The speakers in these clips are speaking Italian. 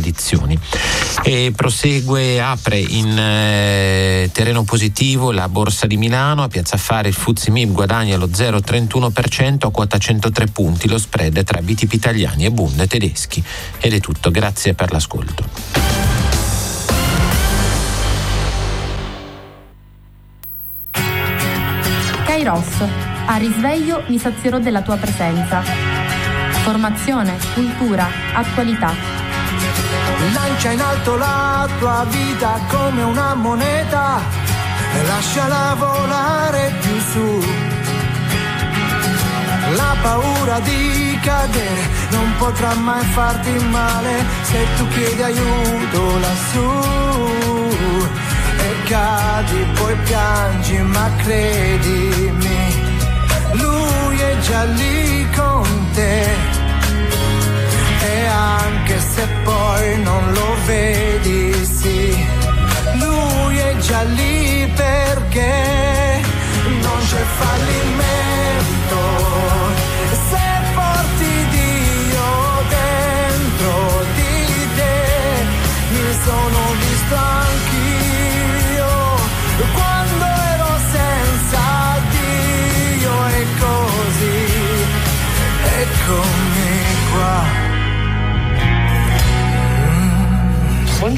edizioni. E prosegue, apre in eh, terreno positivo la borsa di Milano, a Piazza Affari il Fuzzi Mib guadagna lo 0,31% a quota 103 punti, lo spread tra BTP italiani e Bund tedeschi. Ed è tutto, grazie per l'ascolto. Kairos, a risveglio mi sazierò della tua presenza. Formazione, cultura, attualità. Lancia in alto la tua vita come una moneta e lasciala volare più su. La paura di cadere non potrà mai farti male se tu chiedi aiuto lassù. E cadi, poi piangi, ma credimi, lui è già lì con te. Anche se poi non lo vedi, sì, lui è già lì perché non c'è fallimento.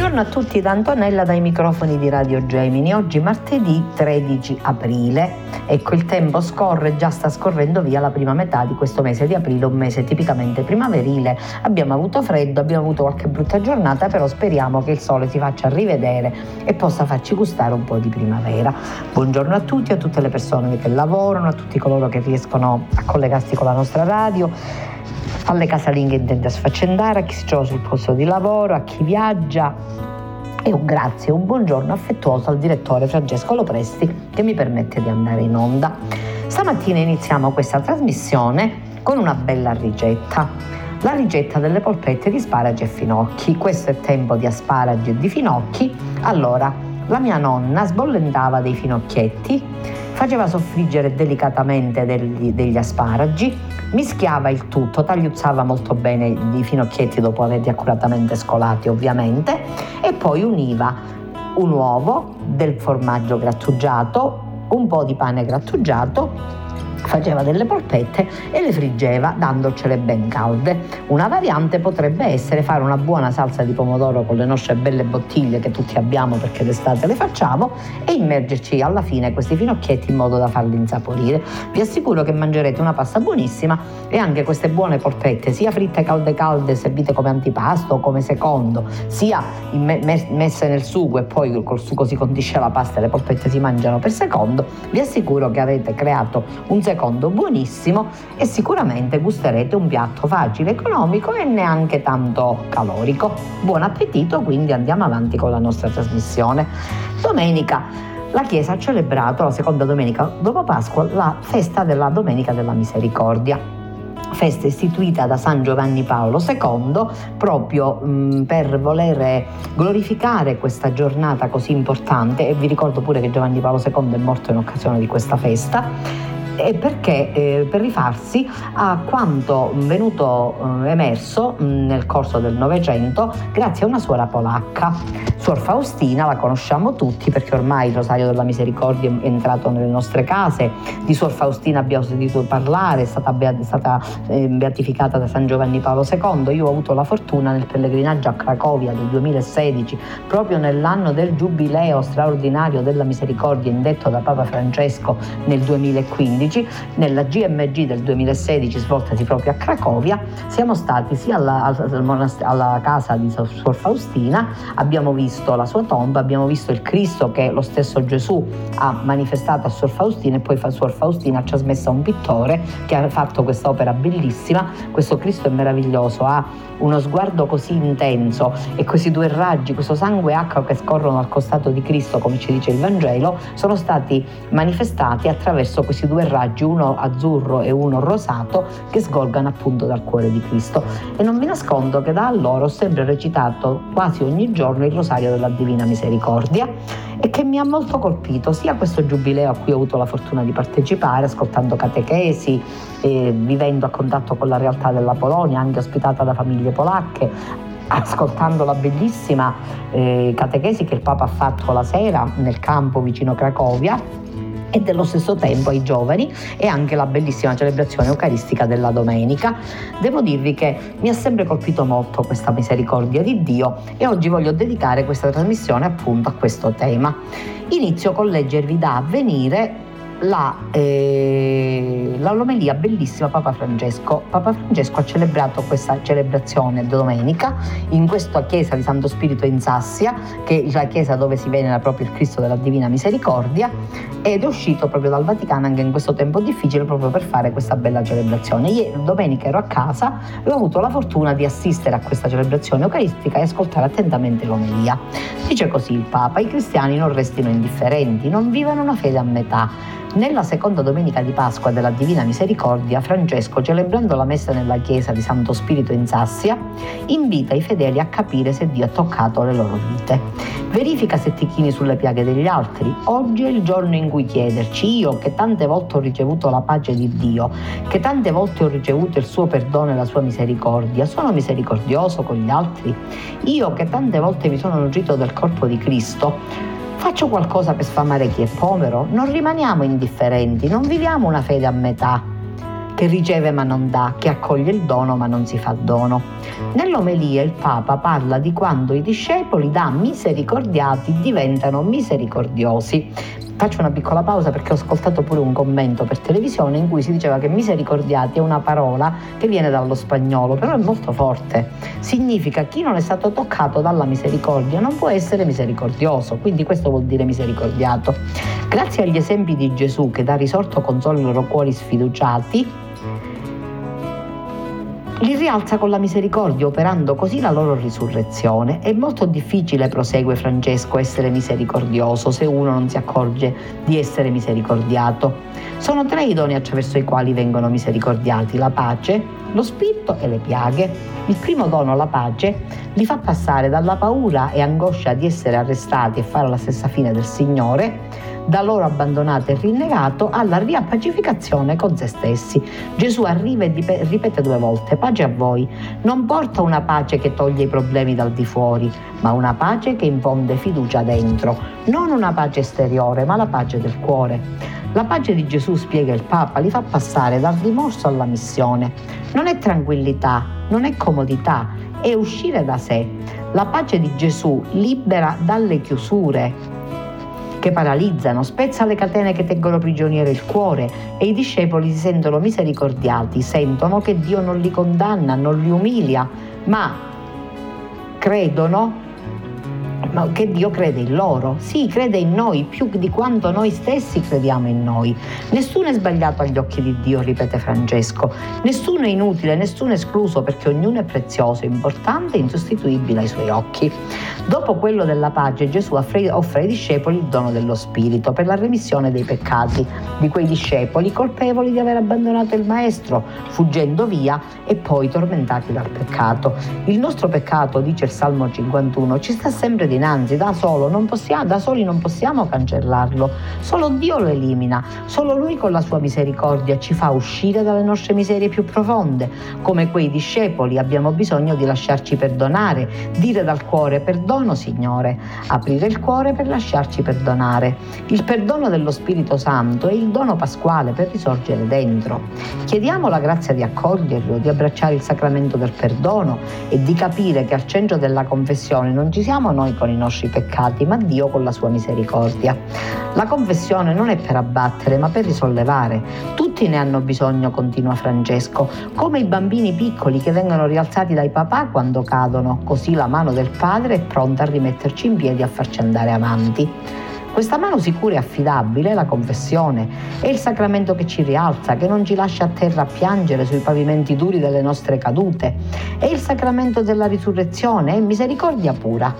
Buongiorno a tutti da Antonella dai microfoni di Radio Gemini. Oggi martedì 13 aprile. Ecco il tempo scorre, già sta scorrendo via la prima metà di questo mese di aprile, un mese tipicamente primaverile. Abbiamo avuto freddo, abbiamo avuto qualche brutta giornata, però speriamo che il sole si faccia rivedere e possa farci gustare un po' di primavera. Buongiorno a tutti, a tutte le persone che lavorano, a tutti coloro che riescono a collegarsi con la nostra radio alle casalinghe intende sfaccendare, a chi si trova sul posto di lavoro, a chi viaggia. E un grazie e un buongiorno affettuoso al direttore Francesco Lopresti che mi permette di andare in onda. Stamattina iniziamo questa trasmissione con una bella ricetta. La ricetta delle polpette di asparagi e finocchi. Questo è tempo di asparagi e di finocchi. Allora, la mia nonna sbollentava dei finocchietti, faceva soffriggere delicatamente degli, degli asparagi, mischiava il tutto, tagliuzzava molto bene i finocchietti dopo averli accuratamente scolati ovviamente e poi univa un uovo, del formaggio grattugiato, un po' di pane grattugiato faceva delle polpette e le friggeva dandocele ben calde. Una variante potrebbe essere fare una buona salsa di pomodoro con le nostre belle bottiglie che tutti abbiamo perché d'estate le facciamo e immergerci alla fine questi finocchietti in modo da farli insaporire. Vi assicuro che mangerete una pasta buonissima e anche queste buone polpette, sia fritte calde calde servite come antipasto o come secondo, sia messe nel sugo e poi col sugo si condisce la pasta e le polpette si mangiano per secondo, vi assicuro che avete creato un secondo buonissimo e sicuramente gusterete un piatto facile, economico e neanche tanto calorico. Buon appetito, quindi andiamo avanti con la nostra trasmissione. Domenica la Chiesa ha celebrato la seconda domenica dopo Pasqua la festa della Domenica della Misericordia festa istituita da San Giovanni Paolo II proprio mh, per voler glorificare questa giornata così importante e vi ricordo pure che Giovanni Paolo II è morto in occasione di questa festa e perché eh, per rifarsi a quanto venuto eh, emerso mh, nel corso del Novecento grazie a una suora polacca. Suor Faustina la conosciamo tutti perché ormai il Rosario della Misericordia è entrato nelle nostre case, di Suor Faustina abbiamo sentito parlare, è stata, è stata eh, beatificata da San Giovanni Paolo II. Io ho avuto la fortuna nel pellegrinaggio a Cracovia del 2016, proprio nell'anno del giubileo straordinario della Misericordia indetto da Papa Francesco nel 2015 2015, nella GMG del 2016 svoltasi proprio a Cracovia, siamo stati sia alla, alla casa di Suor Faustina, abbiamo visto la sua tomba, abbiamo visto il Cristo che lo stesso Gesù ha manifestato a Suor Faustina e poi Suor Faustina ha trasmesso a un pittore che ha fatto questa opera bellissima, questo Cristo è meraviglioso, ha uno sguardo così intenso e questi due raggi, questo sangue e acqua che scorrono al costato di Cristo, come ci dice il Vangelo, sono stati manifestati attraverso questi due raggi, uno azzurro e uno rosato, che sgorgano appunto dal cuore di Cristo. E non vi nascondo che da allora ho sempre recitato quasi ogni giorno il rosario della Divina Misericordia e che mi ha molto colpito sia questo giubileo a cui ho avuto la fortuna di partecipare, ascoltando catechesi, eh, vivendo a contatto con la realtà della Polonia, anche ospitata da famiglie polacche, ascoltando la bellissima eh, catechesi che il Papa ha fatto la sera nel campo vicino Cracovia e dello stesso tempo ai giovani e anche la bellissima celebrazione eucaristica della domenica. Devo dirvi che mi ha sempre colpito molto questa misericordia di Dio e oggi voglio dedicare questa trasmissione appunto a questo tema. Inizio con leggervi da avvenire la, eh, l'omelia bellissima Papa Francesco. Papa Francesco ha celebrato questa celebrazione domenica in questa chiesa di Santo Spirito in Sassia, che è la chiesa dove si venera proprio il Cristo della Divina Misericordia, ed è uscito proprio dal Vaticano anche in questo tempo difficile proprio per fare questa bella celebrazione. Ieri, domenica ero a casa e ho avuto la fortuna di assistere a questa celebrazione eucaristica e ascoltare attentamente l'omelia. Dice così il Papa, i cristiani non restino indifferenti, non vivano una fede a metà nella seconda domenica di Pasqua della Divina Misericordia, Francesco, celebrando la messa nella chiesa di Santo Spirito in Sassia, invita i fedeli a capire se Dio ha toccato le loro vite. Verifica se ti chini sulle piaghe degli altri. Oggi è il giorno in cui chiederci, io che tante volte ho ricevuto la pace di Dio, che tante volte ho ricevuto il suo perdono e la sua misericordia, sono misericordioso con gli altri? Io che tante volte mi sono nutrito del corpo di Cristo, Faccio qualcosa per sfamare chi è povero? Non rimaniamo indifferenti, non viviamo una fede a metà, che riceve ma non dà, che accoglie il dono ma non si fa dono. Nell'omelia il Papa parla di quando i discepoli da misericordiati diventano misericordiosi, Faccio una piccola pausa perché ho ascoltato pure un commento per televisione in cui si diceva che misericordiati è una parola che viene dallo spagnolo, però è molto forte. Significa chi non è stato toccato dalla misericordia non può essere misericordioso, quindi questo vuol dire misericordiato. Grazie agli esempi di Gesù che da risorto consola i loro cuori sfiduciati, li rialza con la misericordia, operando così la loro risurrezione. È molto difficile, prosegue Francesco, essere misericordioso se uno non si accorge di essere misericordiato. Sono tre i doni attraverso i quali vengono misericordiati, la pace, lo spirito e le piaghe. Il primo dono, la pace, li fa passare dalla paura e angoscia di essere arrestati e fare la stessa fine del Signore da loro abbandonato e rinnegato alla riappacificazione con se stessi. Gesù arriva e ripete due volte, pace a voi, non porta una pace che toglie i problemi dal di fuori, ma una pace che infonde fiducia dentro, non una pace esteriore, ma la pace del cuore. La pace di Gesù, spiega il Papa, li fa passare dal rimorso alla missione. Non è tranquillità, non è comodità, è uscire da sé. La pace di Gesù libera dalle chiusure, che paralizzano, spezza le catene che tengono prigioniero il cuore e i discepoli si sentono misericordiati, sentono che Dio non li condanna, non li umilia, ma credono ma che Dio crede in loro. Sì, crede in noi più di quanto noi stessi crediamo in noi. Nessuno è sbagliato agli occhi di Dio, ripete Francesco. Nessuno è inutile, nessuno è escluso perché ognuno è prezioso, importante e insostituibile ai suoi occhi. Dopo quello della pace, Gesù offre ai discepoli il dono dello Spirito per la remissione dei peccati di quei discepoli colpevoli di aver abbandonato il Maestro, fuggendo via e poi tormentati dal peccato. Il nostro peccato, dice il Salmo 51, ci sta sempre dinanzi, da, solo, possiamo, da soli non possiamo cancellarlo, solo Dio lo elimina, solo Lui con la sua misericordia ci fa uscire dalle nostre miserie più profonde. Come quei discepoli abbiamo bisogno di lasciarci perdonare, dire dal cuore perdono Signore, aprire il cuore per lasciarci perdonare. Il perdono dello Spirito Santo è il dono pasquale per risorgere dentro. Chiediamo la grazia di accoglierlo, di abbracciare il sacramento del perdono e di capire che al centro della confessione non ci siamo noi con i nostri peccati, ma Dio con la sua misericordia. La confessione non è per abbattere, ma per risollevare. Tutti ne hanno bisogno, continua Francesco, come i bambini piccoli che vengono rialzati dai papà quando cadono, così la mano del padre è pronta a rimetterci in piedi e a farci andare avanti. Questa mano sicura e affidabile è la confessione, è il sacramento che ci rialza, che non ci lascia a terra a piangere sui pavimenti duri delle nostre cadute, è il sacramento della risurrezione, è misericordia pura.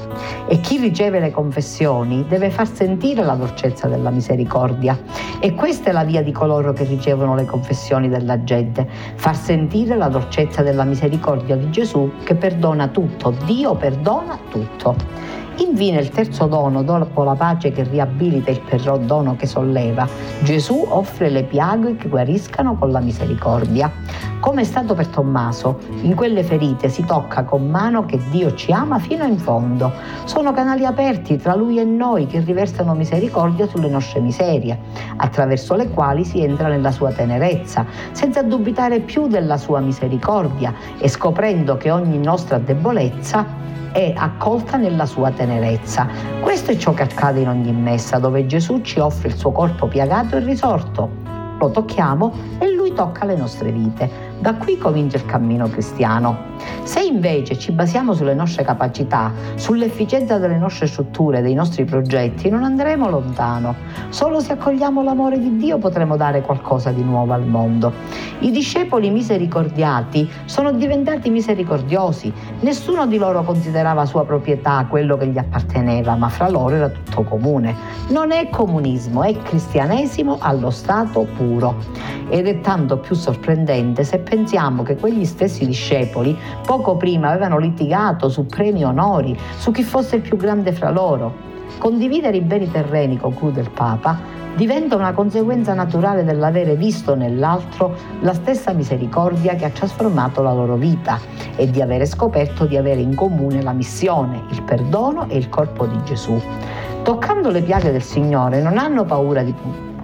E chi riceve le confessioni deve far sentire la dolcezza della misericordia. E questa è la via di coloro che ricevono le confessioni della gente, far sentire la dolcezza della misericordia di Gesù che perdona tutto, Dio perdona tutto. Infine il terzo dono, dopo la pace che riabilita il perdono che solleva, Gesù offre le piaghe che guariscano con la misericordia. Come è stato per Tommaso, in quelle ferite si tocca con mano che Dio ci ama fino in fondo. Sono canali aperti tra Lui e noi che riversano misericordia sulle nostre miserie, attraverso le quali si entra nella sua tenerezza, senza dubitare più della sua misericordia e scoprendo che ogni nostra debolezza è accolta nella sua tenerezza. Questo è ciò che accade in ogni messa, dove Gesù ci offre il suo corpo piagato e risorto. Lo tocchiamo e lui tocca le nostre vite. Da qui comincia il cammino cristiano. Se invece ci basiamo sulle nostre capacità, sull'efficienza delle nostre strutture, dei nostri progetti, non andremo lontano. Solo se accogliamo l'amore di Dio potremo dare qualcosa di nuovo al mondo. I discepoli misericordiati sono diventati misericordiosi. Nessuno di loro considerava sua proprietà quello che gli apparteneva, ma fra loro era tutto comune. Non è comunismo, è cristianesimo allo stato puro. Ed è tanto più sorprendente se pensiamo che quegli stessi discepoli poco prima avevano litigato su premi onori, su chi fosse il più grande fra loro. Condividere i beni terreni, conclude il Papa, diventa una conseguenza naturale dell'avere visto nell'altro la stessa misericordia che ha trasformato la loro vita e di avere scoperto di avere in comune la missione, il perdono e il corpo di Gesù. Toccando le piaghe del Signore non hanno paura di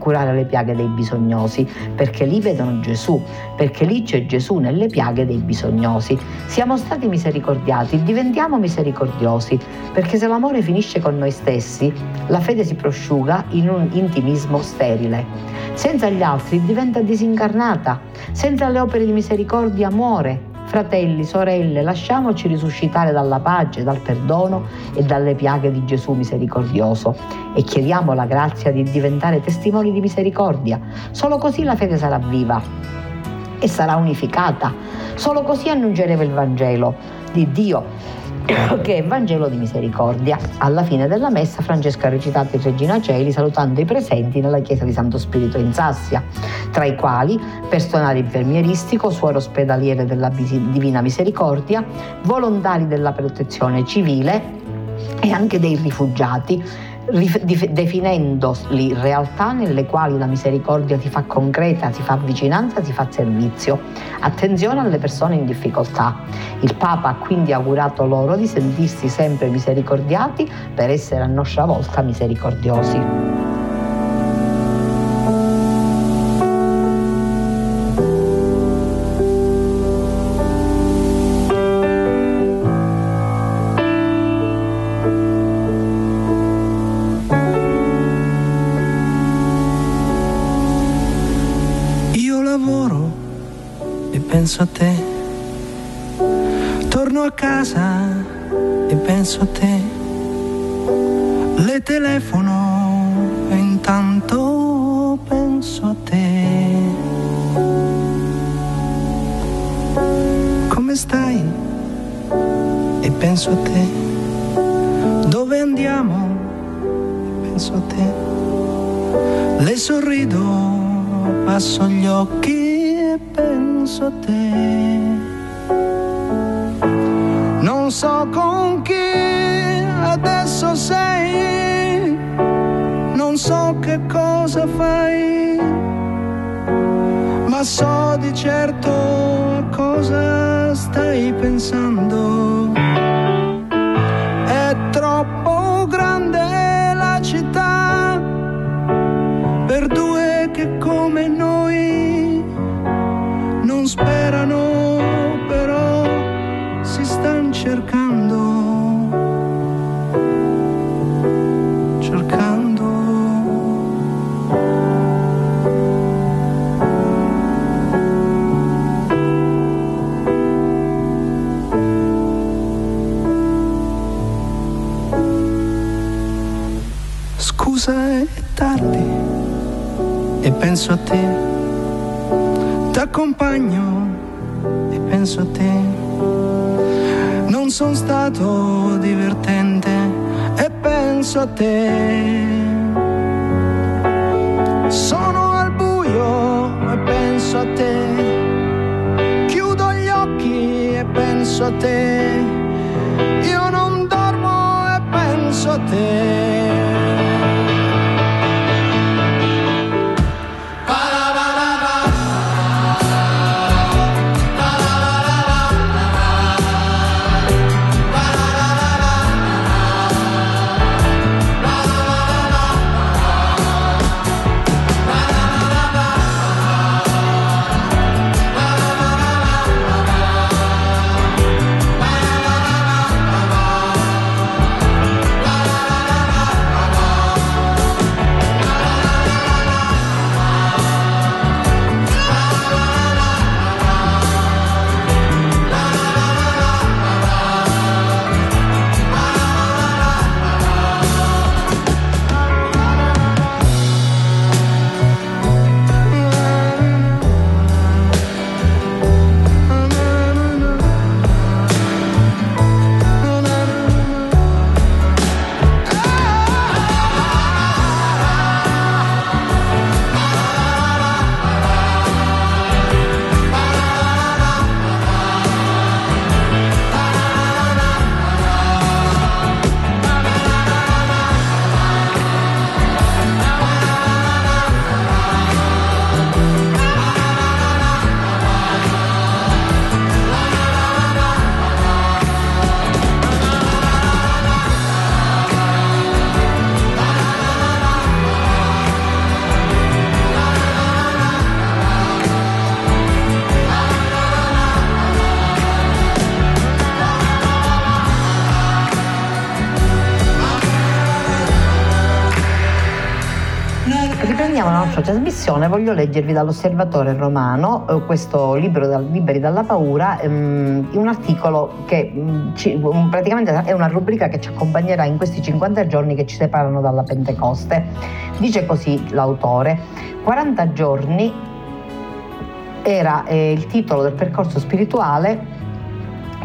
curare le piaghe dei bisognosi, perché lì vedono Gesù, perché lì c'è Gesù nelle piaghe dei bisognosi. Siamo stati misericordiati, diventiamo misericordiosi, perché se l'amore finisce con noi stessi, la fede si prosciuga in un intimismo sterile. Senza gli altri diventa disincarnata, senza le opere di misericordia muore, Fratelli, sorelle, lasciamoci risuscitare dalla pace, dal perdono e dalle piaghe di Gesù misericordioso e chiediamo la grazia di diventare testimoni di misericordia. Solo così la fede sarà viva e sarà unificata. Solo così annunceremo il Vangelo di Dio che è Vangelo di misericordia. Alla fine della messa Francesco ha recitato il Regina Celi salutando i presenti nella chiesa di Santo Spirito in Sassia, tra i quali personale infermieristico, suore ospedaliere della Divina Misericordia, volontari della protezione civile e anche dei rifugiati definendoli realtà nelle quali la misericordia si fa concreta, si fa vicinanza, si fa servizio. Attenzione alle persone in difficoltà. Il Papa ha quindi augurato loro di sentirsi sempre misericordiati per essere a nostra volta misericordiosi. Trasmissione, voglio leggervi dall'Osservatore Romano eh, questo libro Liberi dalla paura, ehm, un articolo che mm, ci, praticamente è una rubrica che ci accompagnerà in questi 50 giorni che ci separano dalla Pentecoste. Dice così l'autore, 40 giorni era eh, il titolo del percorso spirituale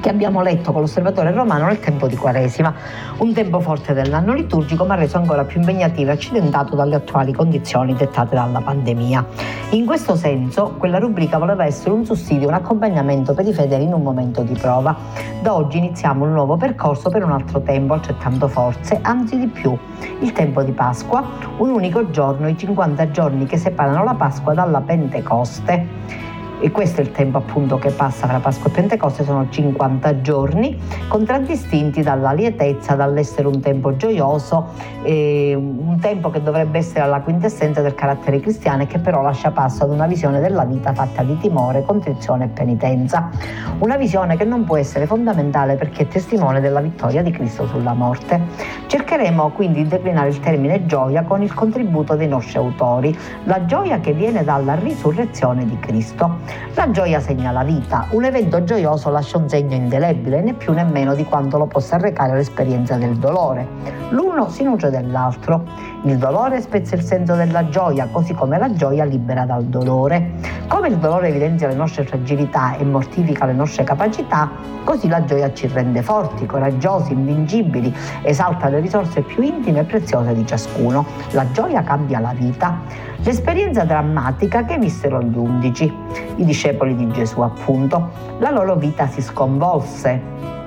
che abbiamo letto con l'osservatore romano nel tempo di Quaresima, un tempo forte dell'anno liturgico ma reso ancora più impegnativo e accidentato dalle attuali condizioni dettate dalla pandemia. In questo senso, quella rubrica voleva essere un sussidio, un accompagnamento per i fedeli in un momento di prova. Da oggi iniziamo un nuovo percorso per un altro tempo altrettanto forze, anzi di più, il tempo di Pasqua, un unico giorno, i 50 giorni che separano la Pasqua dalla Pentecoste e questo è il tempo appunto che passa tra Pasqua e Pentecoste, sono 50 giorni, contraddistinti dalla lietezza, dall'essere un tempo gioioso, eh, un tempo che dovrebbe essere la quintessenza del carattere cristiano e che però lascia passo ad una visione della vita fatta di timore, contrizione e penitenza. Una visione che non può essere fondamentale perché è testimone della vittoria di Cristo sulla morte. Cercheremo quindi di declinare il termine gioia con il contributo dei nostri autori, la gioia che viene dalla risurrezione di Cristo. La gioia segna la vita, un evento gioioso lascia un segno indelebile, né più né meno di quanto lo possa arrecare l'esperienza del dolore. L'uno si nutre dell'altro. Il dolore spezza il senso della gioia, così come la gioia libera dal dolore. Come il dolore evidenzia le nostre fragilità e mortifica le nostre capacità, così la gioia ci rende forti, coraggiosi, invincibili, esalta le risorse più intime e preziose di ciascuno. La gioia cambia la vita. L'esperienza drammatica che vissero gli undici, i discepoli di Gesù appunto. La loro vita si sconvolse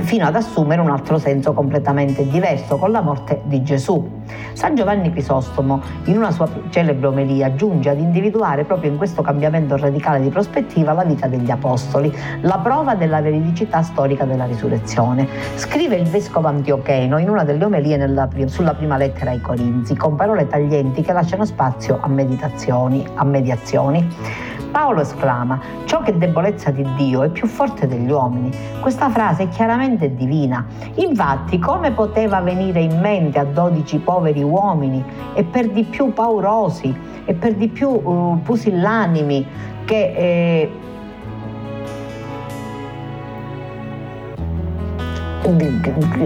fino ad assumere un altro senso completamente diverso con la morte di Gesù. San Giovanni Crisostomo, in una sua celebre omelia, giunge ad individuare proprio in questo cambiamento radicale di prospettiva la vita degli apostoli, la prova della veridicità storica della risurrezione. Scrive il vescovo Antiocheno in una delle omelie nella, sulla prima lettera ai Corinzi, con parole taglienti che lasciano spazio a meditazioni, a mediazioni. Paolo esclama, ciò che è debolezza di Dio è più forte degli uomini. Questa frase è chiaramente divina. Infatti, come poteva venire in mente a dodici poveri uomini e per di più paurosi e per di più uh, pusillanimi che... Eh,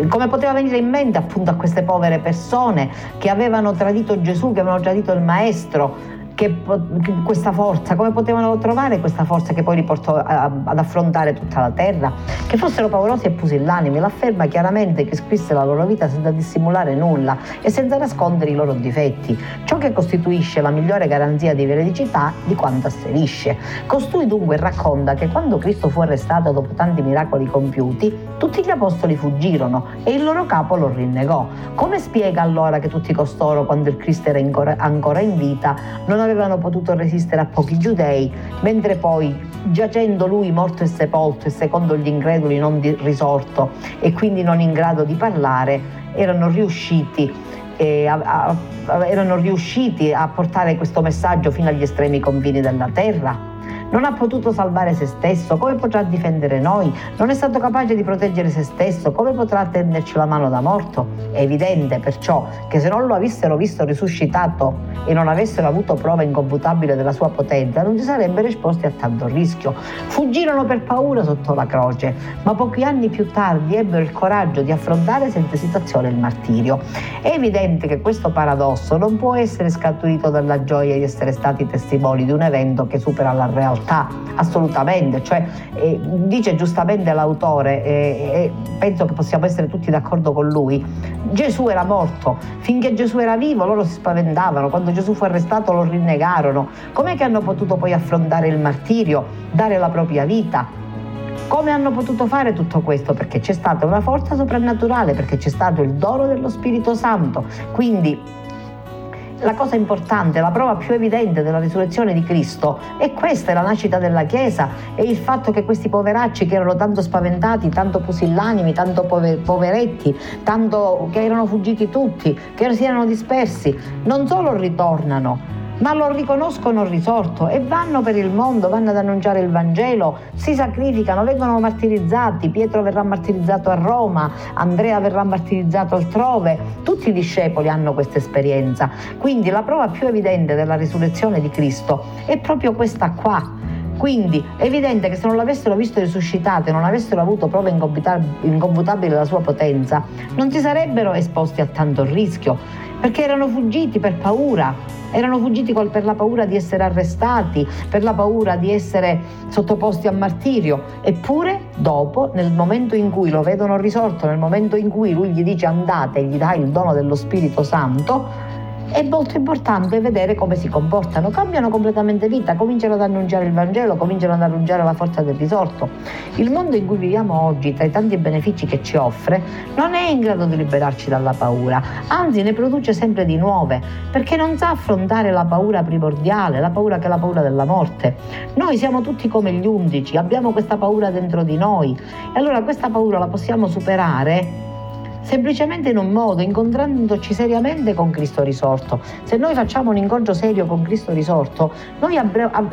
come poteva venire in mente appunto a queste povere persone che avevano tradito Gesù, che avevano tradito il Maestro, che, questa forza, come potevano trovare questa forza che poi li portò a, ad affrontare tutta la terra? Che fossero paurosi e pusillanimi, l'afferma chiaramente che scrisse la loro vita senza dissimulare nulla e senza nascondere i loro difetti, ciò che costituisce la migliore garanzia di veridicità di quanto asserisce. Costui dunque racconta che quando Cristo fu arrestato dopo tanti miracoli compiuti, tutti gli apostoli fuggirono e il loro capo lo rinnegò. Come spiega allora che tutti costoro, quando il Cristo era ancora in vita, non avevano avevano potuto resistere a pochi giudei, mentre poi, giacendo lui morto e sepolto e secondo gli increduli non risorto e quindi non in grado di parlare, erano riusciti eh, a, a, erano riusciti a portare questo messaggio fino agli estremi confini della terra? Non ha potuto salvare se stesso, come potrà difendere noi? Non è stato capace di proteggere se stesso, come potrà tenderci la mano da morto? È evidente perciò che se non lo avessero visto risuscitato e non avessero avuto prova inconfutabile della sua potenza, non si sarebbero esposti a tanto rischio. Fuggirono per paura sotto la croce, ma pochi anni più tardi ebbero il coraggio di affrontare senza esitazione il martirio. È evidente che questo paradosso non può essere scaturito dalla gioia di essere stati testimoni di un evento che supera la realtà realtà, assolutamente. Cioè, eh, dice giustamente l'autore, eh, e penso che possiamo essere tutti d'accordo con lui, Gesù era morto, finché Gesù era vivo loro si spaventavano, quando Gesù fu arrestato lo rinnegarono. Com'è che hanno potuto poi affrontare il martirio, dare la propria vita? Come hanno potuto fare tutto questo? Perché c'è stata una forza soprannaturale, perché c'è stato il dono dello Spirito Santo. Quindi la cosa importante, la prova più evidente della risurrezione di Cristo è questa, è la nascita della Chiesa e il fatto che questi poveracci che erano tanto spaventati, tanto pusillanimi, tanto poveretti, tanto che erano fuggiti tutti, che si erano dispersi, non solo ritornano, ma lo riconoscono risorto e vanno per il mondo, vanno ad annunciare il Vangelo, si sacrificano, vengono martirizzati, Pietro verrà martirizzato a Roma, Andrea verrà martirizzato altrove, tutti i discepoli hanno questa esperienza. Quindi la prova più evidente della risurrezione di Cristo è proprio questa qua. Quindi è evidente che se non l'avessero visto risuscitato e non avessero avuto prove incomputabili della sua potenza, non si sarebbero esposti a tanto rischio, perché erano fuggiti per paura, erano fuggiti per la paura di essere arrestati, per la paura di essere sottoposti a martirio. Eppure, dopo, nel momento in cui lo vedono risorto, nel momento in cui lui gli dice andate e gli dà il dono dello Spirito Santo, è molto importante vedere come si comportano, cambiano completamente vita, cominciano ad annunciare il Vangelo, cominciano ad annunciare la forza del risorto. Il mondo in cui viviamo oggi, tra i tanti benefici che ci offre, non è in grado di liberarci dalla paura, anzi ne produce sempre di nuove, perché non sa affrontare la paura primordiale, la paura che è la paura della morte. Noi siamo tutti come gli undici, abbiamo questa paura dentro di noi e allora questa paura la possiamo superare semplicemente in un modo, incontrandoci seriamente con Cristo risorto. Se noi facciamo un incontro serio con Cristo risorto, noi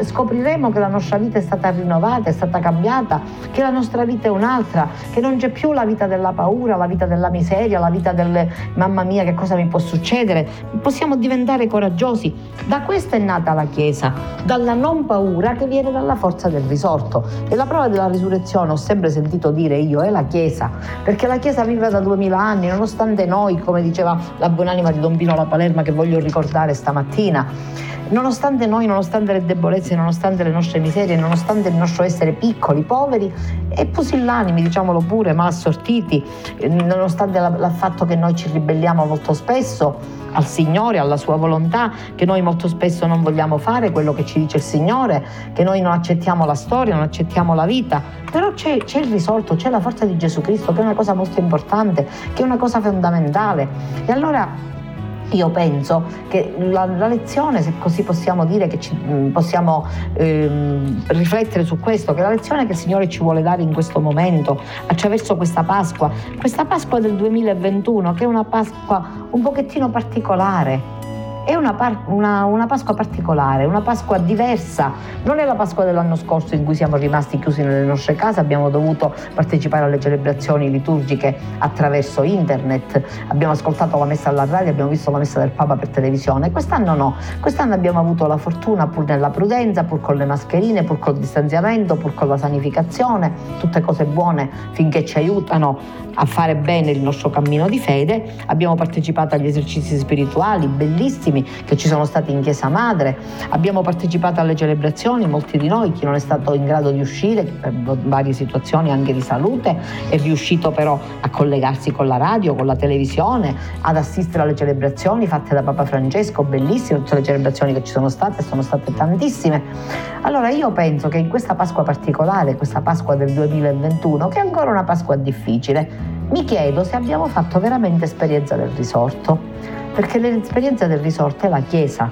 scopriremo che la nostra vita è stata rinnovata, è stata cambiata, che la nostra vita è un'altra, che non c'è più la vita della paura, la vita della miseria, la vita del mamma mia che cosa mi può succedere. Possiamo diventare coraggiosi. Da questo è nata la Chiesa, dalla non paura che viene dalla forza del risorto. E la prova della risurrezione ho sempre sentito dire io è la Chiesa, perché la Chiesa vive da anni, nonostante noi, come diceva la buonanima di Don Pino La Palerma che voglio ricordare stamattina, nonostante noi, nonostante le debolezze, nonostante le nostre miserie, nonostante il nostro essere piccoli, poveri e pusillanimi, diciamolo pure, mal assortiti, nonostante il fatto che noi ci ribelliamo molto spesso, al Signore, alla sua volontà, che noi molto spesso non vogliamo fare quello che ci dice il Signore, che noi non accettiamo la storia, non accettiamo la vita, però c'è, c'è il risolto, c'è la forza di Gesù Cristo, che è una cosa molto importante, che è una cosa fondamentale. E allora io penso che la, la, lezione, se così possiamo dire, che ci, mm, possiamo ehm, riflettere su questo, che la lezione che il Signore ci vuole dare in questo momento, attraverso questa Pasqua, questa Pasqua del 2021, che è una Pasqua un pochettino particolare, è una, par- una, una, Pasqua particolare, una Pasqua diversa. Non è la Pasqua dell'anno scorso in cui siamo rimasti chiusi nelle nostre case, abbiamo dovuto partecipare alle celebrazioni liturgiche attraverso internet, abbiamo ascoltato la messa alla radio, abbiamo visto la messa del Papa per televisione. Quest'anno no, quest'anno abbiamo avuto la fortuna, pur nella prudenza, pur con le mascherine, pur col distanziamento, pur con la sanificazione, tutte cose buone finché ci aiutano a fare bene il nostro cammino di fede. Abbiamo partecipato agli esercizi spirituali bellissimi bellissimi che ci sono stati in Chiesa Madre, abbiamo partecipato alle celebrazioni, molti di noi, chi non è stato in grado di uscire per varie situazioni anche di salute, è riuscito però a collegarsi con la radio, con la televisione, ad assistere alle celebrazioni fatte da Papa Francesco, bellissime tutte le celebrazioni che ci sono state, sono state tantissime. Allora io penso che in questa Pasqua particolare, questa Pasqua del 2021, che è ancora una Pasqua difficile, mi chiedo se abbiamo fatto veramente esperienza del risorto perché l'esperienza del risorto è la Chiesa,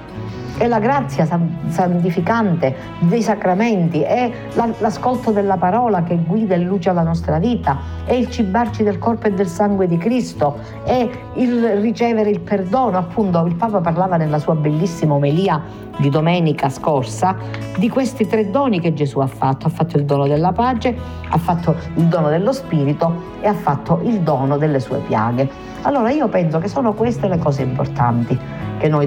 è la grazia santificante dei sacramenti, è l'ascolto della parola che guida e luce la nostra vita, è il cibarci del corpo e del sangue di Cristo, è il ricevere il perdono. Appunto, il Papa parlava nella sua bellissima omelia di domenica scorsa di questi tre doni che Gesù ha fatto. Ha fatto il dono della pace, ha fatto il dono dello Spirito e ha fatto il dono delle sue piaghe. Allora io penso che sono queste le cose importanti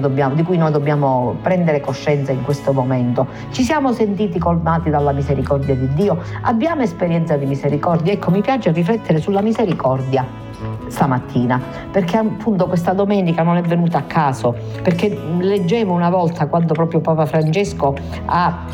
dobbiamo, di cui noi dobbiamo prendere coscienza in questo momento. Ci siamo sentiti colmati dalla misericordia di Dio, abbiamo esperienza di misericordia. Ecco, mi piace riflettere sulla misericordia stamattina, perché appunto questa domenica non è venuta a caso, perché leggevo una volta quando proprio Papa Francesco ha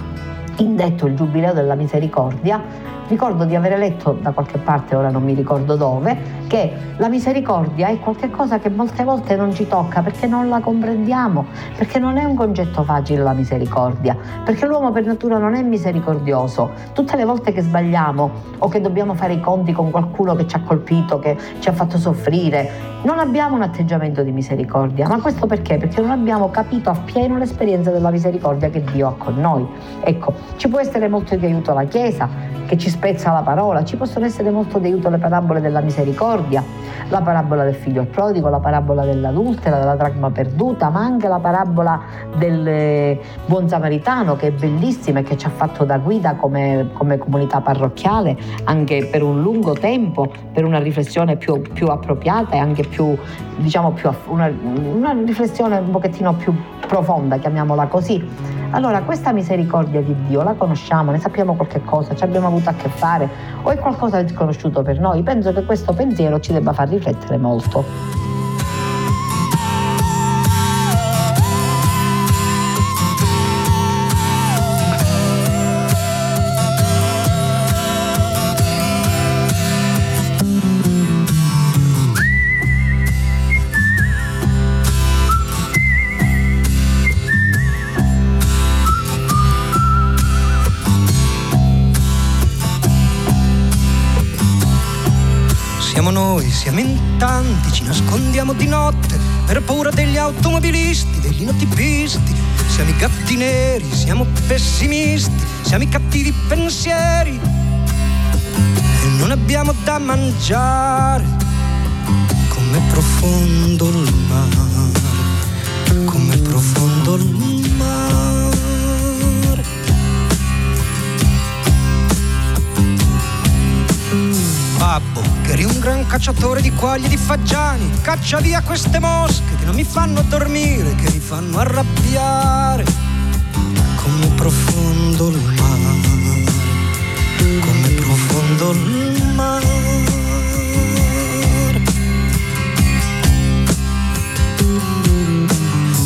indetto il Giubileo della Misericordia, ricordo di aver letto da qualche parte, ora non mi ricordo dove, che la misericordia è qualcosa che molte volte non ci tocca perché non la comprendiamo, perché non è un concetto facile la misericordia, perché l'uomo per natura non è misericordioso. Tutte le volte che sbagliamo o che dobbiamo fare i conti con qualcuno che ci ha colpito, che ci ha fatto soffrire, non abbiamo un atteggiamento di misericordia. Ma questo perché? Perché non abbiamo capito appieno l'esperienza della misericordia che Dio ha con noi. Ecco, ci può essere molto di aiuto la Chiesa, che ci spezza la parola, ci possono essere molto di aiuto le parabole della misericordia. la parabola del figlio prodigo, la parabola dell'adultera, della dragma perduta, ma anche la parabola del eh, buon samaritano che è bellissima e che ci ha fatto da guida come, come comunità parrocchiale anche per un lungo tempo, per una riflessione più, più appropriata e anche più, diciamo, più, una, una riflessione un pochettino più profonda, chiamiamola così. Allora, questa misericordia di Dio la conosciamo, ne sappiamo qualche cosa, ci abbiamo avuto a che fare o è qualcosa di sconosciuto per noi? Penso che questo pensiero ci debba far riflettere molto. Siamo in tanti, ci nascondiamo di notte per paura degli automobilisti, degli notipisti. Siamo i gatti neri, siamo pessimisti, siamo i cattivi pensieri. E non abbiamo da mangiare. Cacciatore di quaglie di fagiani, caccia via queste mosche che non mi fanno dormire, che mi fanno arrabbiare. Come profondo il mare, come profondo il mare.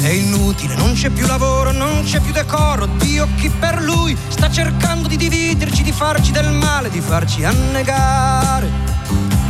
È inutile, non c'è più lavoro, non c'è più decoro. Dio chi per lui sta cercando di dividerci, di farci del male, di farci annegare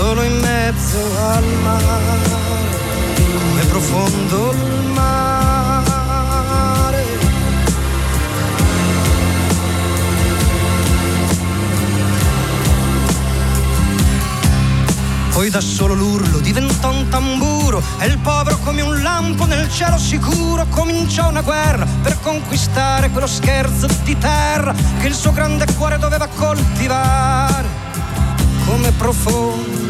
solo in mezzo al mare, come profondo il mare. Poi da solo l'urlo diventò un tamburo e il povero come un lampo nel cielo sicuro cominciò una guerra per conquistare quello scherzo di terra che il suo grande cuore doveva coltivare come profondo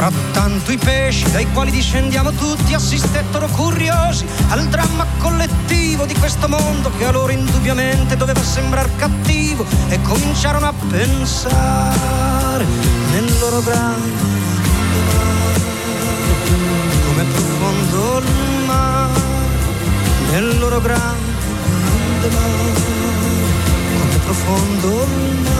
Frattanto i pesci dai quali discendiamo tutti assistettero curiosi al dramma collettivo di questo mondo che a loro indubbiamente doveva sembrare cattivo e cominciarono a pensare nel loro mare come profondo il mare nel loro grande mare. Come profondo il mare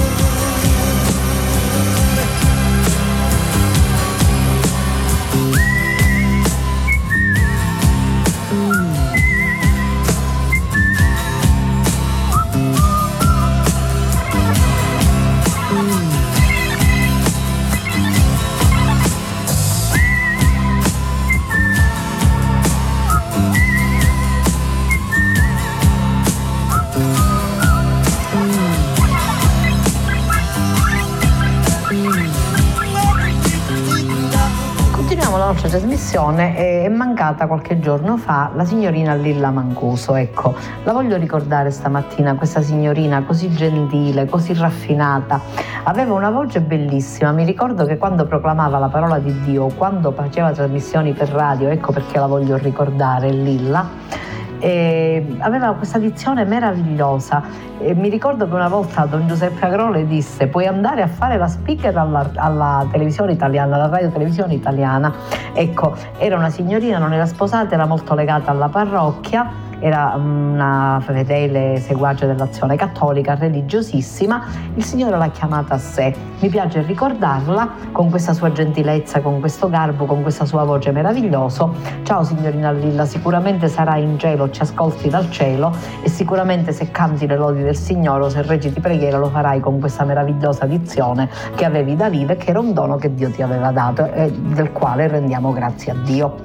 Trasmissione è mancata qualche giorno fa la signorina Lilla Mancuso. Ecco, la voglio ricordare stamattina, questa signorina così gentile, così raffinata. Aveva una voce bellissima. Mi ricordo che quando proclamava la parola di Dio, quando faceva trasmissioni per radio, ecco perché la voglio ricordare, Lilla e aveva questa dizione meravigliosa. E mi ricordo che una volta Don Giuseppe Agrole disse puoi andare a fare la speaker alla, alla televisione italiana, alla radio televisione italiana. Ecco, era una signorina, non era sposata, era molto legata alla parrocchia era una fedele seguace dell'azione cattolica, religiosissima, il Signore l'ha chiamata a sé. Mi piace ricordarla con questa sua gentilezza, con questo garbo, con questa sua voce meravigliosa. Ciao signorina Lilla, sicuramente sarai in cielo, ci ascolti dal cielo e sicuramente se canti le lodi del Signore o se reciti preghiera lo farai con questa meravigliosa dizione che avevi da vive, che era un dono che Dio ti aveva dato e del quale rendiamo grazie a Dio.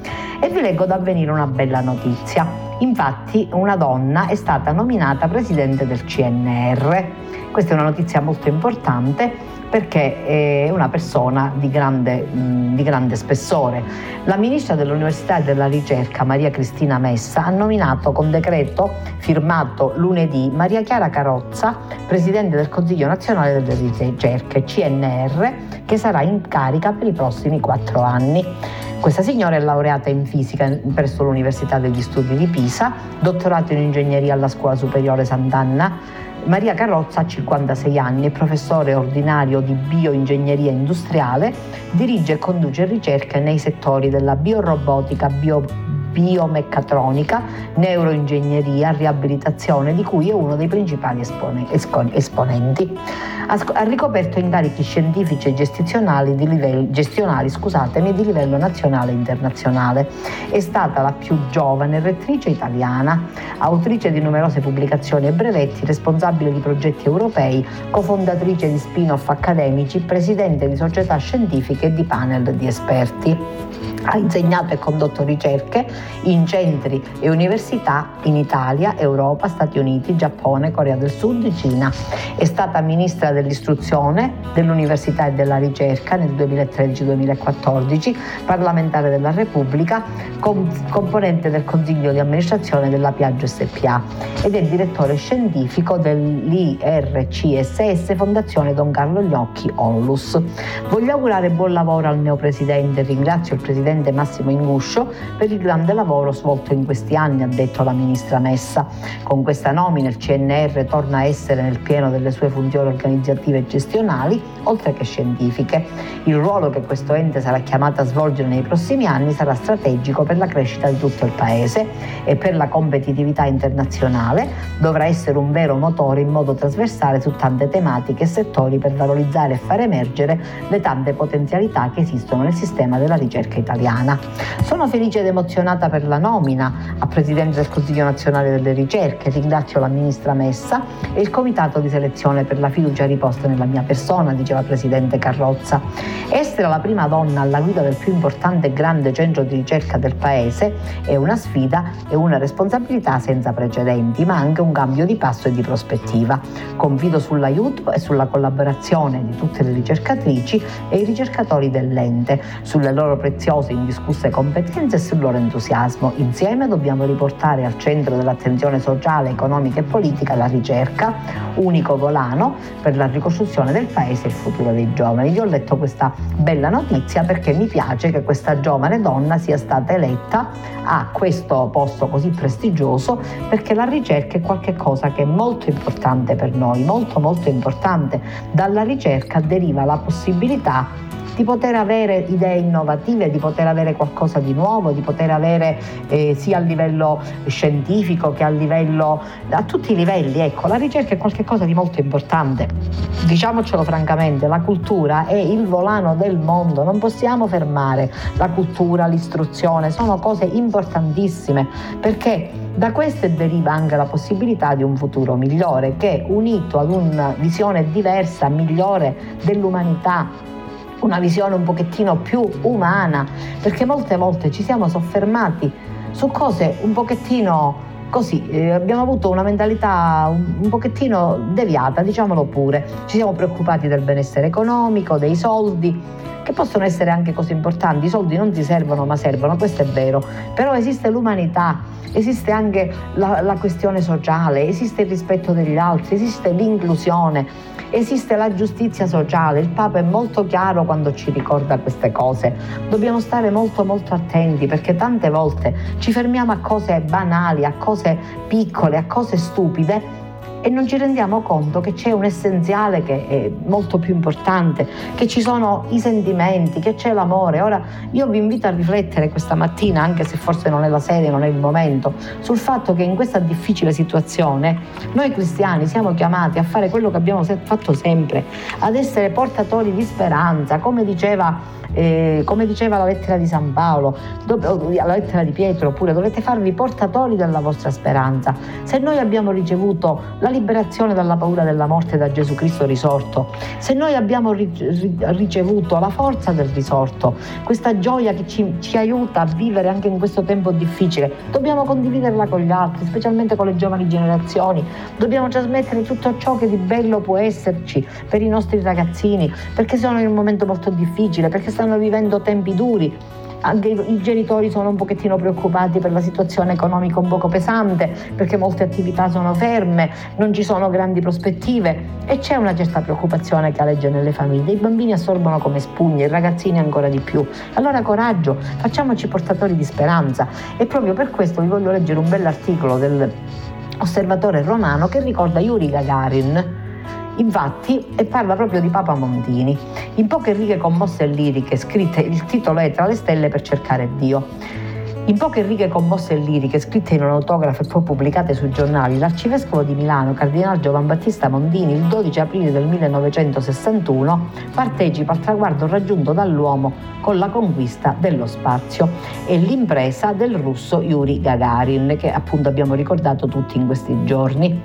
E vi leggo da avvenire una bella notizia. Infatti una donna è stata nominata presidente del CNR. Questa è una notizia molto importante perché è una persona di grande, di grande, spessore. La ministra dell'Università e della Ricerca, Maria Cristina Messa, ha nominato con decreto firmato lunedì Maria Chiara Carozza, presidente del Consiglio nazionale delle ricerche, CNR, che sarà in carica per i prossimi quattro anni. Questa signora è laureata in fisica presso l'Università degli Studi di Pisa, dottorato in ingegneria alla Scuola Superiore Sant'Anna. Maria Carrozza ha 56 anni, è professore ordinario di bioingegneria industriale, dirige e conduce ricerche nei settori della biorobotica, bio biomeccatronica, neuroingegneria, riabilitazione, di cui è uno dei principali esponenti. Ha ricoperto incarichi scientifici e gestionali di livello, gestionali, di livello nazionale e internazionale. È stata la più giovane rettrice italiana, autrice di numerose pubblicazioni e brevetti, responsabile di progetti europei, cofondatrice di spin-off accademici, presidente di società scientifiche e di panel di esperti. Ha insegnato e condotto ricerche in centri e università in Italia, Europa, Stati Uniti, Giappone, Corea del Sud, Cina. È stata ministra dell'istruzione, dell'università e della ricerca nel 2013-2014, parlamentare della Repubblica, componente del consiglio di amministrazione della Piaggio SPA ed è direttore scientifico dell'IRCSS Fondazione Don Carlo Gnocchi Onlus. Voglio augurare buon lavoro al neopresidente, ringrazio il presidente presidente Massimo Inguscio per il grande lavoro svolto in questi anni, ha detto la ministra Messa. Con questa nomina il CNR torna a essere nel pieno delle sue funzioni organizzative e gestionali, oltre che scientifiche. Il ruolo che questo ente sarà chiamato a svolgere nei prossimi anni sarà strategico per la crescita di tutto il Paese e per la competitività internazionale. Dovrà essere un vero motore in modo trasversale su tante tematiche e settori per valorizzare e far emergere le tante potenzialità che esistono nel sistema della ricerca italiana. Sono felice ed emozionata per la nomina a Presidente del Consiglio nazionale delle ricerche, ringrazio la Ministra Messa e il Comitato di selezione per la fiducia riposta nella mia persona, diceva Presidente Carrozza. Essere la prima donna alla guida del più importante e grande centro di ricerca del Paese è una sfida e una responsabilità senza precedenti, ma anche un cambio di passo e di prospettiva. Confido sull'aiuto e sulla collaborazione di tutte le ricercatrici e i ricercatori dell'ente, sulle loro preziose indiscusse competenze e sul loro entusiasmo. Insieme dobbiamo riportare al centro dell'attenzione sociale, economica e politica la ricerca, unico volano per la ricostruzione del paese e il futuro dei giovani. Io ho letto questa bella notizia perché mi piace che questa giovane donna sia stata eletta a questo posto così prestigioso perché la ricerca è qualcosa che è molto importante per noi, molto molto importante. Dalla ricerca deriva la possibilità di poter avere idee innovative, di poter avere qualcosa di nuovo, di poter avere eh, sia a livello scientifico che a livello a tutti i livelli. Ecco, la ricerca è qualcosa di molto importante. Diciamocelo francamente, la cultura è il volano del mondo, non possiamo fermare la cultura, l'istruzione, sono cose importantissime perché da queste deriva anche la possibilità di un futuro migliore che unito ad una visione diversa, migliore dell'umanità, una visione un pochettino più umana, perché molte volte ci siamo soffermati su cose un pochettino così, eh, abbiamo avuto una mentalità un, un pochettino deviata, diciamolo pure, ci siamo preoccupati del benessere economico, dei soldi, che possono essere anche cose importanti, i soldi non ti servono ma servono, questo è vero, però esiste l'umanità esiste anche la, la questione sociale, esiste il rispetto degli altri, esiste l'inclusione, esiste la giustizia sociale. Il Papa è molto chiaro quando ci ricorda queste cose. Dobbiamo stare molto molto attenti perché tante volte ci fermiamo a cose banali, a cose piccole, a cose stupide e non ci rendiamo conto che c'è un essenziale che è molto più importante, che ci sono i sentimenti, che c'è l'amore. Ora io vi invito a riflettere questa mattina, anche se forse non è la sede, non è il momento, sul fatto che in questa difficile situazione noi cristiani siamo chiamati a fare quello che abbiamo fatto sempre, ad essere portatori di speranza, come diceva eh, come diceva la lettera di San Paolo, la lettera di Pietro, oppure dovete farvi portatori della vostra speranza. Se noi abbiamo ricevuto la liberazione dalla paura della morte da Gesù Cristo risorto, se noi abbiamo ricevuto la forza del risorto, questa gioia che ci, ci aiuta a vivere anche in questo tempo difficile, dobbiamo condividerla con gli altri, specialmente con le giovani generazioni, dobbiamo trasmettere tutto ciò che di bello può esserci per i nostri ragazzini, perché sono in un momento molto difficile, perché stanno vivendo tempi duri. Anche i genitori sono un pochettino preoccupati per la situazione economica un poco pesante, perché molte attività sono ferme, non ci sono grandi prospettive e c'è una certa preoccupazione che aleggia nelle famiglie. I bambini assorbono come spugne, i ragazzini ancora di più. Allora coraggio, facciamoci portatori di speranza e proprio per questo vi voglio leggere un bell'articolo dell'osservatore romano che ricorda Yuri Gagarin Infatti, e parla proprio di Papa Montini. In poche righe commosse e liriche scritte, il titolo è Tra le stelle per cercare Dio. In poche righe commosse e liriche, scritte in un autografo e poi pubblicate sui giornali, l'arcivescovo di Milano, Cardinal Giovan Battista Mondini, il 12 aprile del 1961, partecipa al traguardo raggiunto dall'uomo con la conquista dello spazio e l'impresa del russo Yuri Gagarin, che appunto abbiamo ricordato tutti in questi giorni.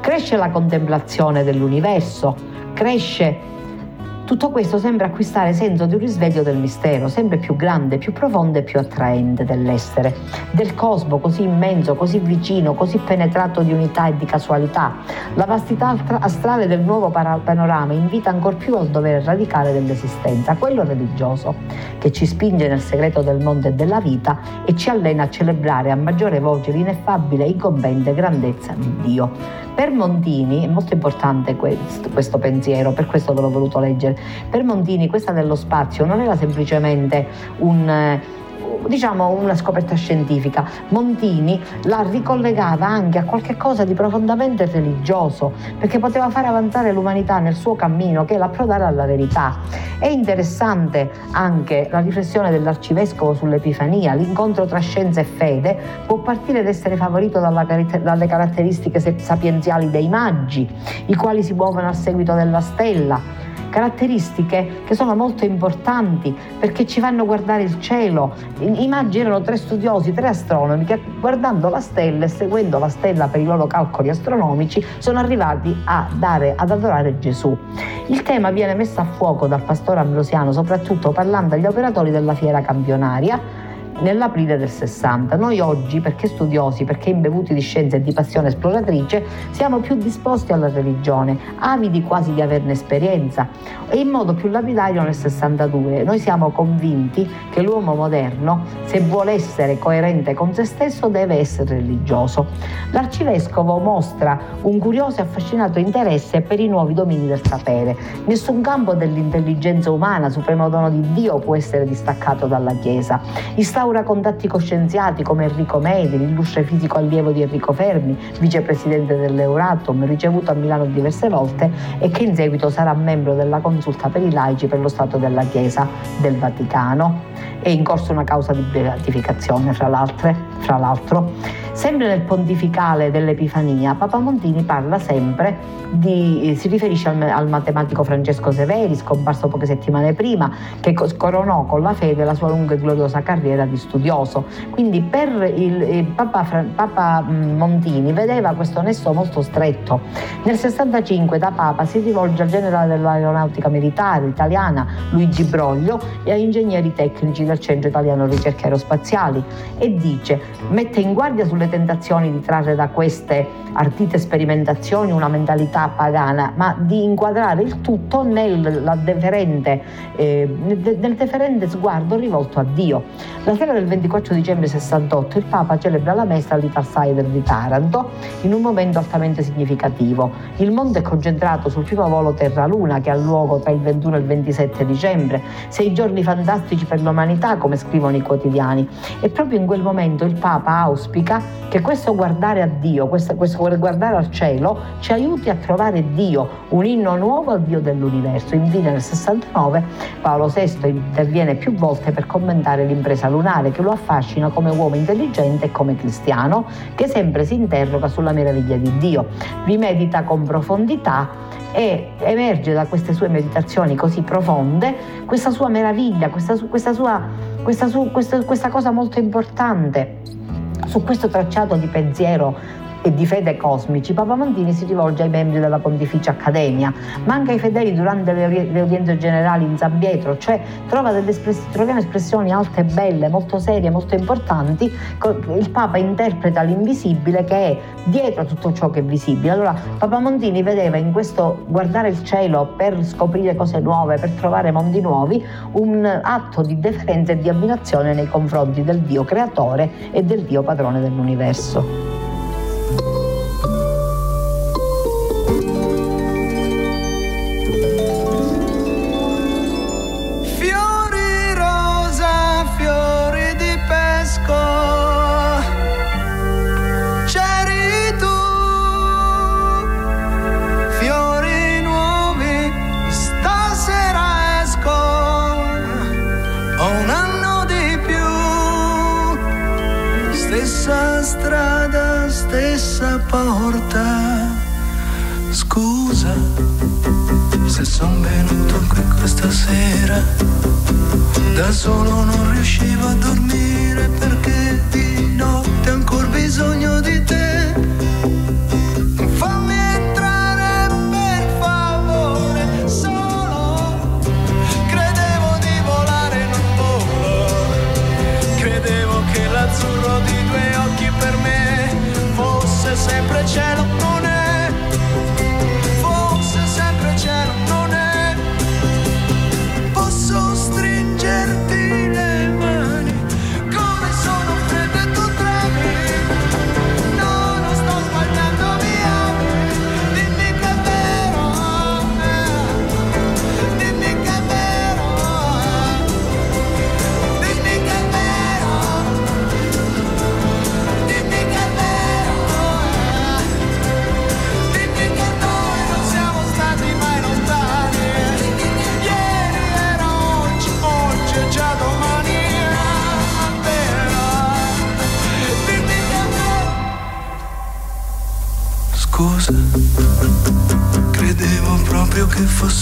Cresce la contemplazione dell'universo, cresce tutto questo sembra acquistare senso di un risveglio del mistero, sempre più grande, più profondo e più attraente dell'essere, del cosmo così immenso, così vicino, così penetrato di unità e di casualità. La vastità astrale del nuovo panorama invita ancor più al dovere radicale dell'esistenza, quello religioso, che ci spinge nel segreto del mondo e della vita e ci allena a celebrare a maggiore voce l'ineffabile e incombente grandezza di Dio. Per Montini, è molto importante questo, questo pensiero, per questo ve l'ho voluto leggere, per Montini questa dello spazio non era semplicemente un diciamo una scoperta scientifica. Montini la ricollegava anche a qualche cosa di profondamente religioso, perché poteva fare avanzare l'umanità nel suo cammino, che è l'approdare alla verità. È interessante anche la riflessione dell'arcivescovo sull'Epifania, l'incontro tra scienza e fede può partire ad essere favorito dalla, dalle caratteristiche sapienziali dei maggi, i quali si muovono a seguito della stella caratteristiche che sono molto importanti perché ci fanno guardare il cielo. I maggi erano tre studiosi, tre astronomi che guardando la stella e seguendo la stella per i loro calcoli astronomici sono arrivati a dare, ad adorare Gesù. Il tema viene messo a fuoco dal pastore Ambrosiano soprattutto parlando agli operatori della fiera campionaria nell'aprile del 60. Noi oggi, perché studiosi, perché imbevuti di scienza e di passione esploratrice, siamo più disposti alla religione, avidi quasi di averne esperienza e in modo più lapidario nel 62. Noi siamo convinti che l'uomo moderno, se vuole essere coerente con se stesso, deve essere religioso. L'arcivescovo mostra un curioso e affascinato interesse per i nuovi domini del sapere. Nessun campo dell'intelligenza umana, supremo dono di Dio, può essere distaccato dalla Chiesa. Instaura instaura contatti coscienziati come Enrico Medi, l'illustre fisico allievo di Enrico Fermi, vicepresidente dell'Euratom, ricevuto a Milano diverse volte e che in seguito sarà membro della consulta per i laici per lo Stato della Chiesa del Vaticano. È in corso una causa di beatificazione, fra, fra l'altro. Sempre nel pontificale dell'Epifania, Papa Montini parla sempre di, si riferisce al, al, matematico Francesco Severi, scomparso poche settimane prima, che coronò con la fede la sua lunga e gloriosa carriera di studioso. Quindi per il, il Papa, Papa, Montini vedeva questo nesso molto stretto. Nel 65 da Papa si rivolge al generale dell'aeronautica militare italiana Luigi Broglio e a ingegneri tecnici del Centro Italiano Ricerche Aerospaziali e dice mette in guardia sulle tentazioni di trarre da queste ardite sperimentazioni una mentalità pagana, ma di inquadrare il tutto nel deferente, eh, nel deferente sguardo rivolto a Dio. La sera del 24 dicembre 68 il Papa celebra la messa all'Italsider di Taranto in un momento altamente significativo. Il mondo è concentrato sul primo volo Terra-Luna che ha luogo tra il 21 e il 27 dicembre, sei giorni fantastici per l'umanità come scrivono i quotidiani e proprio in quel momento il Papa auspica che questo guardare a Dio, questo, questo guardare al cielo ci aiuti a trovare Dio, un inno nuovo al Dio dell'universo. Infine nel 69 Paolo VI interviene più volte per commentare l'impresa lunare che lo affascina come uomo intelligente e come cristiano che sempre si interroga sulla meraviglia di Dio. Vi medita con profondità e emerge da queste sue meditazioni così profonde questa sua meraviglia, questa, questa, sua, questa, questa cosa molto importante su questo tracciato di pensiero e di fede cosmici, Papa Montini si rivolge ai membri della Pontificia Accademia, ma anche ai fedeli durante le, udienze generali in San Pietro, cioè espress- troviamo espressioni alte e belle, molto serie, molto importanti. Il Papa interpreta l'invisibile che è dietro tutto ciò che è visibile. Allora Papa Montini vedeva in questo guardare il cielo per scoprire cose nuove, per trovare mondi nuovi, un atto di deferenza e di ammirazione nei confronti del Dio creatore e del Dio padrone dell'universo. Porta. Se son venuto qui questa sera. Da solo non riuscivo a dormire perché di notte ancora bisogno di te. Fammi entrare per favore, solo. Credevo di volare in un volo. Credevo che l'azzurro di due occhi per me fosse sempre cielo, non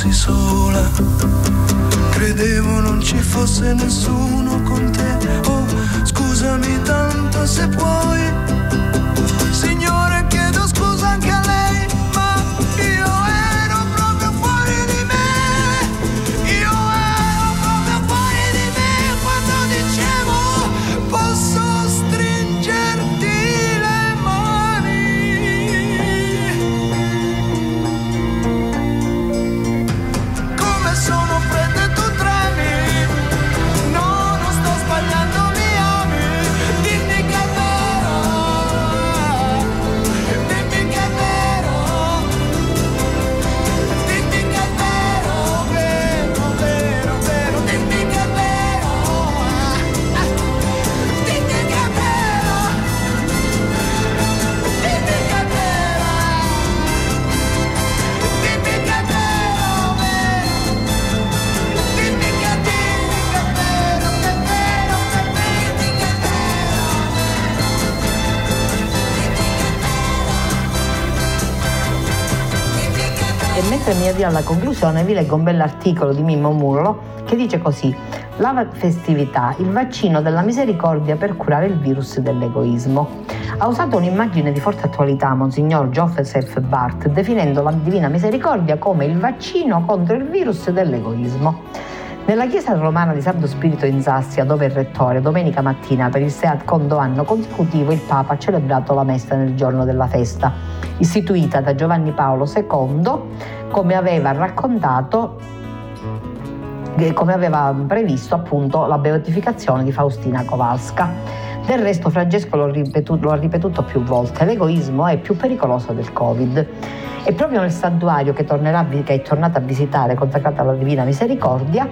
fossi sola. Credevo non ci fosse nessuno arrivare alla conclusione vi leggo un bell'articolo di Mimmo Murolo che dice così la festività, il vaccino della misericordia per curare il virus dell'egoismo. Ha usato un'immagine di forte attualità Monsignor Joseph Bart definendo la Divina Misericordia come il vaccino contro il virus dell'egoismo. Nella chiesa romana di Santo Spirito in Sassia, dove è rettore, domenica mattina per il secondo anno consecutivo il Papa ha celebrato la messa nel giorno della festa, istituita da Giovanni Paolo II, come aveva raccontato come aveva previsto appunto la beatificazione di Faustina Kowalska. Del resto Francesco lo, ripetuto, lo ha ripetuto più volte, l'egoismo è più pericoloso del Covid. E proprio nel santuario che, tornerà, che è tornato a visitare, consacrato alla Divina Misericordia,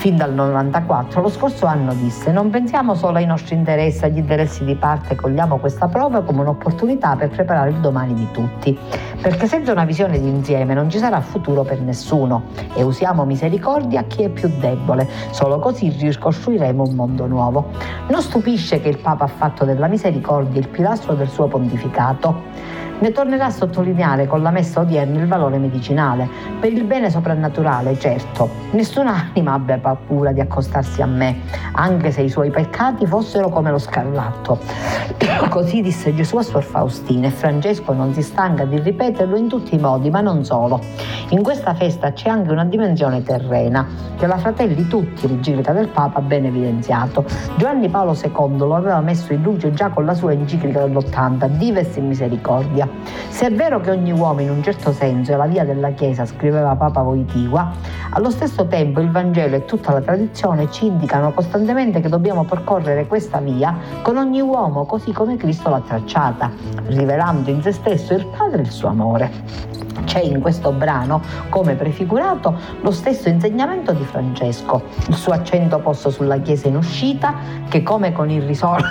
fin dal 94, lo scorso anno disse non pensiamo solo ai nostri interessi, agli interessi di parte, cogliamo questa prova come un'opportunità per preparare il domani di tutti, perché senza una visione di insieme non ci sarà futuro per nessuno e usiamo misericordia a chi è più debole, solo così ricostruiremo un mondo nuovo. Non stupisce che il Papa ha fatto della misericordia il pilastro del suo pontificato. Ne tornerà a sottolineare con la messa odierna il valore medicinale, per il bene soprannaturale, certo. Nessuna anima abbia paura di accostarsi a me, anche se i suoi peccati fossero come lo scarlatto. Così disse Gesù a Suor Faustina e Francesco non si stanca di ripeterlo in tutti i modi, ma non solo. In questa festa c'è anche una dimensione terrena, che la Fratelli Tutti, l'enciclica del Papa, ha ben evidenziato. Giovanni Paolo II lo aveva messo in luce già con la sua enciclica dell'80, Dives in Misericordia. Se è vero che ogni uomo in un certo senso è la via della Chiesa, scriveva Papa Voitigua, allo stesso tempo il Vangelo e tutta la tradizione ci indicano costantemente che dobbiamo percorrere questa via con ogni uomo così come Cristo l'ha tracciata, rivelando in se stesso il Padre e il suo amore. C'è in questo brano, come prefigurato, lo stesso insegnamento di Francesco, il suo accento posto sulla Chiesa in uscita, che come, risorto,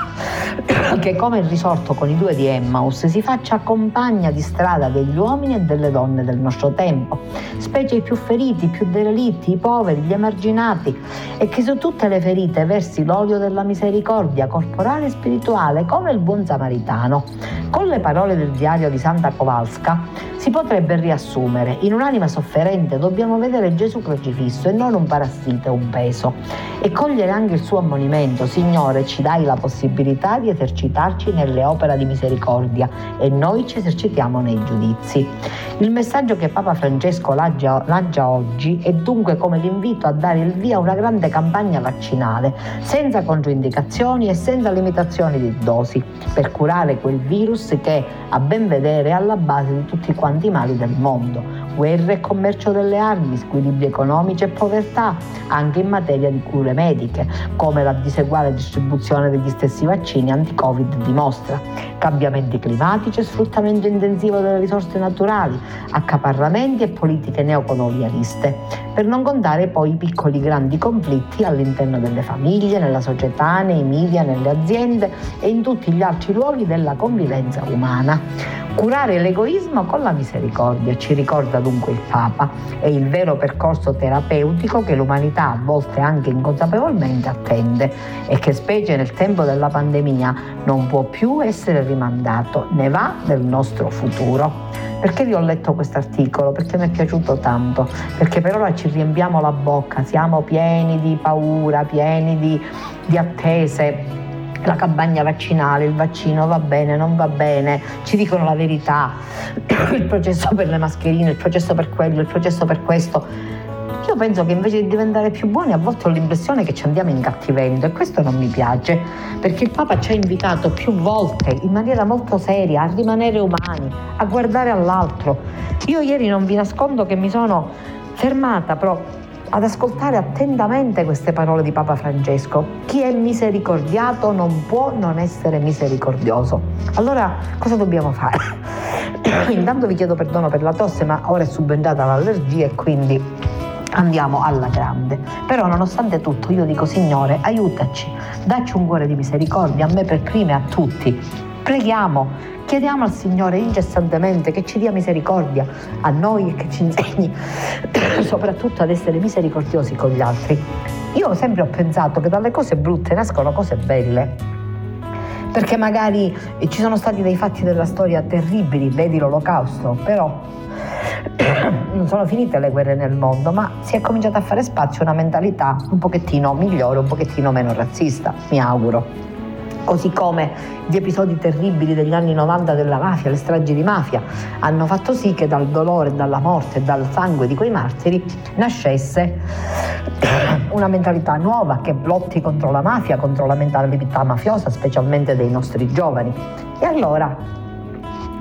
che come il risorto con i due di Emmaus si faccia compagna di strada degli uomini e delle donne del nostro tempo, specie i più feriti, i più derelitti, i poveri, gli emarginati, e che su tutte le ferite versi l'olio della misericordia corporale e spirituale come il buon samaritano. Con le parole del diario di Santa Kowalska si potrebbe riassumere, in un'anima sofferente dobbiamo vedere Gesù crocifisso e non un parassita, un peso, e cogliere anche il suo ammonimento, Signore ci dai la possibilità di esercitarci nelle opere di misericordia e noi ci esercitiamo nei giudizi. Il messaggio che Papa Francesco lancia, oggi è dunque come l'invito a dare il via a una grande campagna vaccinale, senza controindicazioni e senza limitazioni di dosi, per curare quel virus che, a ben vedere, è alla base di tutti quanti i mali del mondo, guerre e commercio delle armi, squilibri economici e povertà, anche in materia di cure mediche, come la diseguale distribuzione degli stessi vaccini anti-Covid dimostra, cambiamenti climatici e sfruttamento intensivo delle risorse naturali, accaparramenti e politiche neocolonialiste, per non contare poi i piccoli grandi conflitti all'interno delle famiglie, nella società, nei media, nelle aziende e in tutti gli altri luoghi della convivenza umana. Curare l'egoismo con la misericordia, ci ricorda dunque il Papa, è il vero percorso terapeutico che l'umanità a volte anche inconsapevolmente attende e che specie nel tempo della pandemia non può più essere rimandato, ne va del nostro futuro. Perché vi ho letto questo articolo? Perché mi è piaciuto tanto, perché per ora ci riempiamo la bocca, siamo pieni di paura, pieni di, di attese la campagna vaccinale, il vaccino va bene, non va bene, ci dicono la verità, il processo per le mascherine, il processo per quello, il processo per questo. Io penso che invece di diventare più buoni a volte ho l'impressione che ci andiamo incattivendo e questo non mi piace perché il Papa ci ha invitato più volte in maniera molto seria a rimanere umani, a guardare all'altro. Io ieri non vi nascondo che mi sono fermata però ad ascoltare attentamente queste parole di Papa Francesco. Chi è misericordiato non può non essere misericordioso. Allora cosa dobbiamo fare? Intanto vi chiedo perdono per la tosse, ma ora è subentrata l'allergia e quindi andiamo alla grande. Però nonostante tutto io dico Signore, aiutaci, dacci un cuore di misericordia a me per prima e a tutti. Preghiamo Chiediamo al Signore incessantemente che ci dia misericordia a noi e che ci insegni soprattutto ad essere misericordiosi con gli altri. Io sempre ho pensato che dalle cose brutte nascono cose belle. Perché magari ci sono stati dei fatti della storia terribili, vedi l'olocausto, però non sono finite le guerre nel mondo, ma si è cominciata a fare spazio una mentalità un pochettino migliore, un pochettino meno razzista, mi auguro così come gli episodi terribili degli anni 90 della mafia, le stragi di mafia, hanno fatto sì che dal dolore, dalla morte e dal sangue di quei martiri nascesse una mentalità nuova che lotti contro la mafia, contro la mentalità mafiosa, specialmente dei nostri giovani. E allora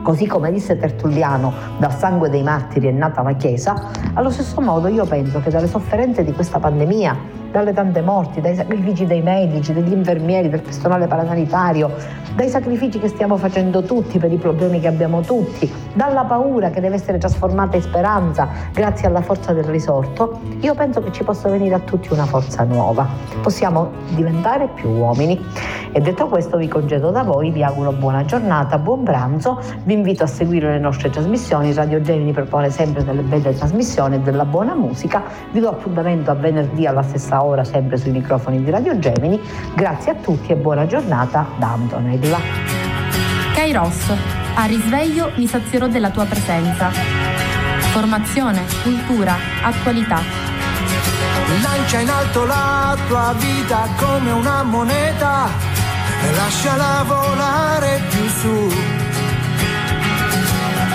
Così come disse Tertulliano, dal sangue dei martiri è nata la Chiesa, allo stesso modo io penso che dalle sofferenze di questa pandemia dalle tante morti, dai sacrifici dei medici, degli infermieri, del personale parasanitario, dai sacrifici che stiamo facendo tutti per i problemi che abbiamo tutti, dalla paura che deve essere trasformata in speranza grazie alla forza del risorto, io penso che ci possa venire a tutti una forza nuova. Possiamo diventare più uomini. E detto questo vi congedo da voi, vi auguro buona giornata, buon pranzo, vi invito a seguire le nostre trasmissioni, Radio Gemini propone sempre delle belle trasmissioni e della buona musica, vi do appuntamento a venerdì alla stessa ora sempre sui microfoni di Radio Gemini. Grazie a tutti e buona giornata da Antonella. Kairos, a risveglio mi sazierò della tua presenza. Formazione, cultura, attualità. Lancia in alto la tua vita come una moneta e lasciala volare più su.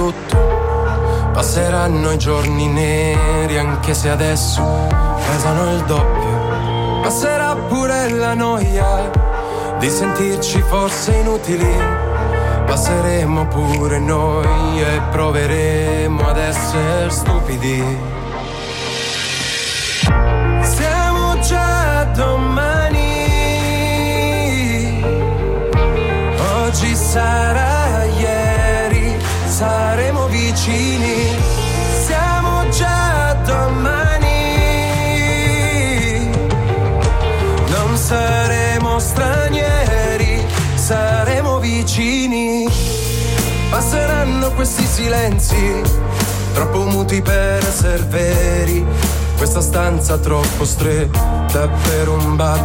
tutto. Passeranno i giorni neri, anche se adesso pesano il doppio. Passerà pure la noia di sentirci forse inutili. Passeremo pure noi e proveremo ad essere stupidi. Siamo già domani oggi sarà vicini, siamo già domani. Non saremo stranieri, saremo vicini. Passeranno questi silenzi, troppo muti per essere veri. Questa stanza troppo stretta per un battito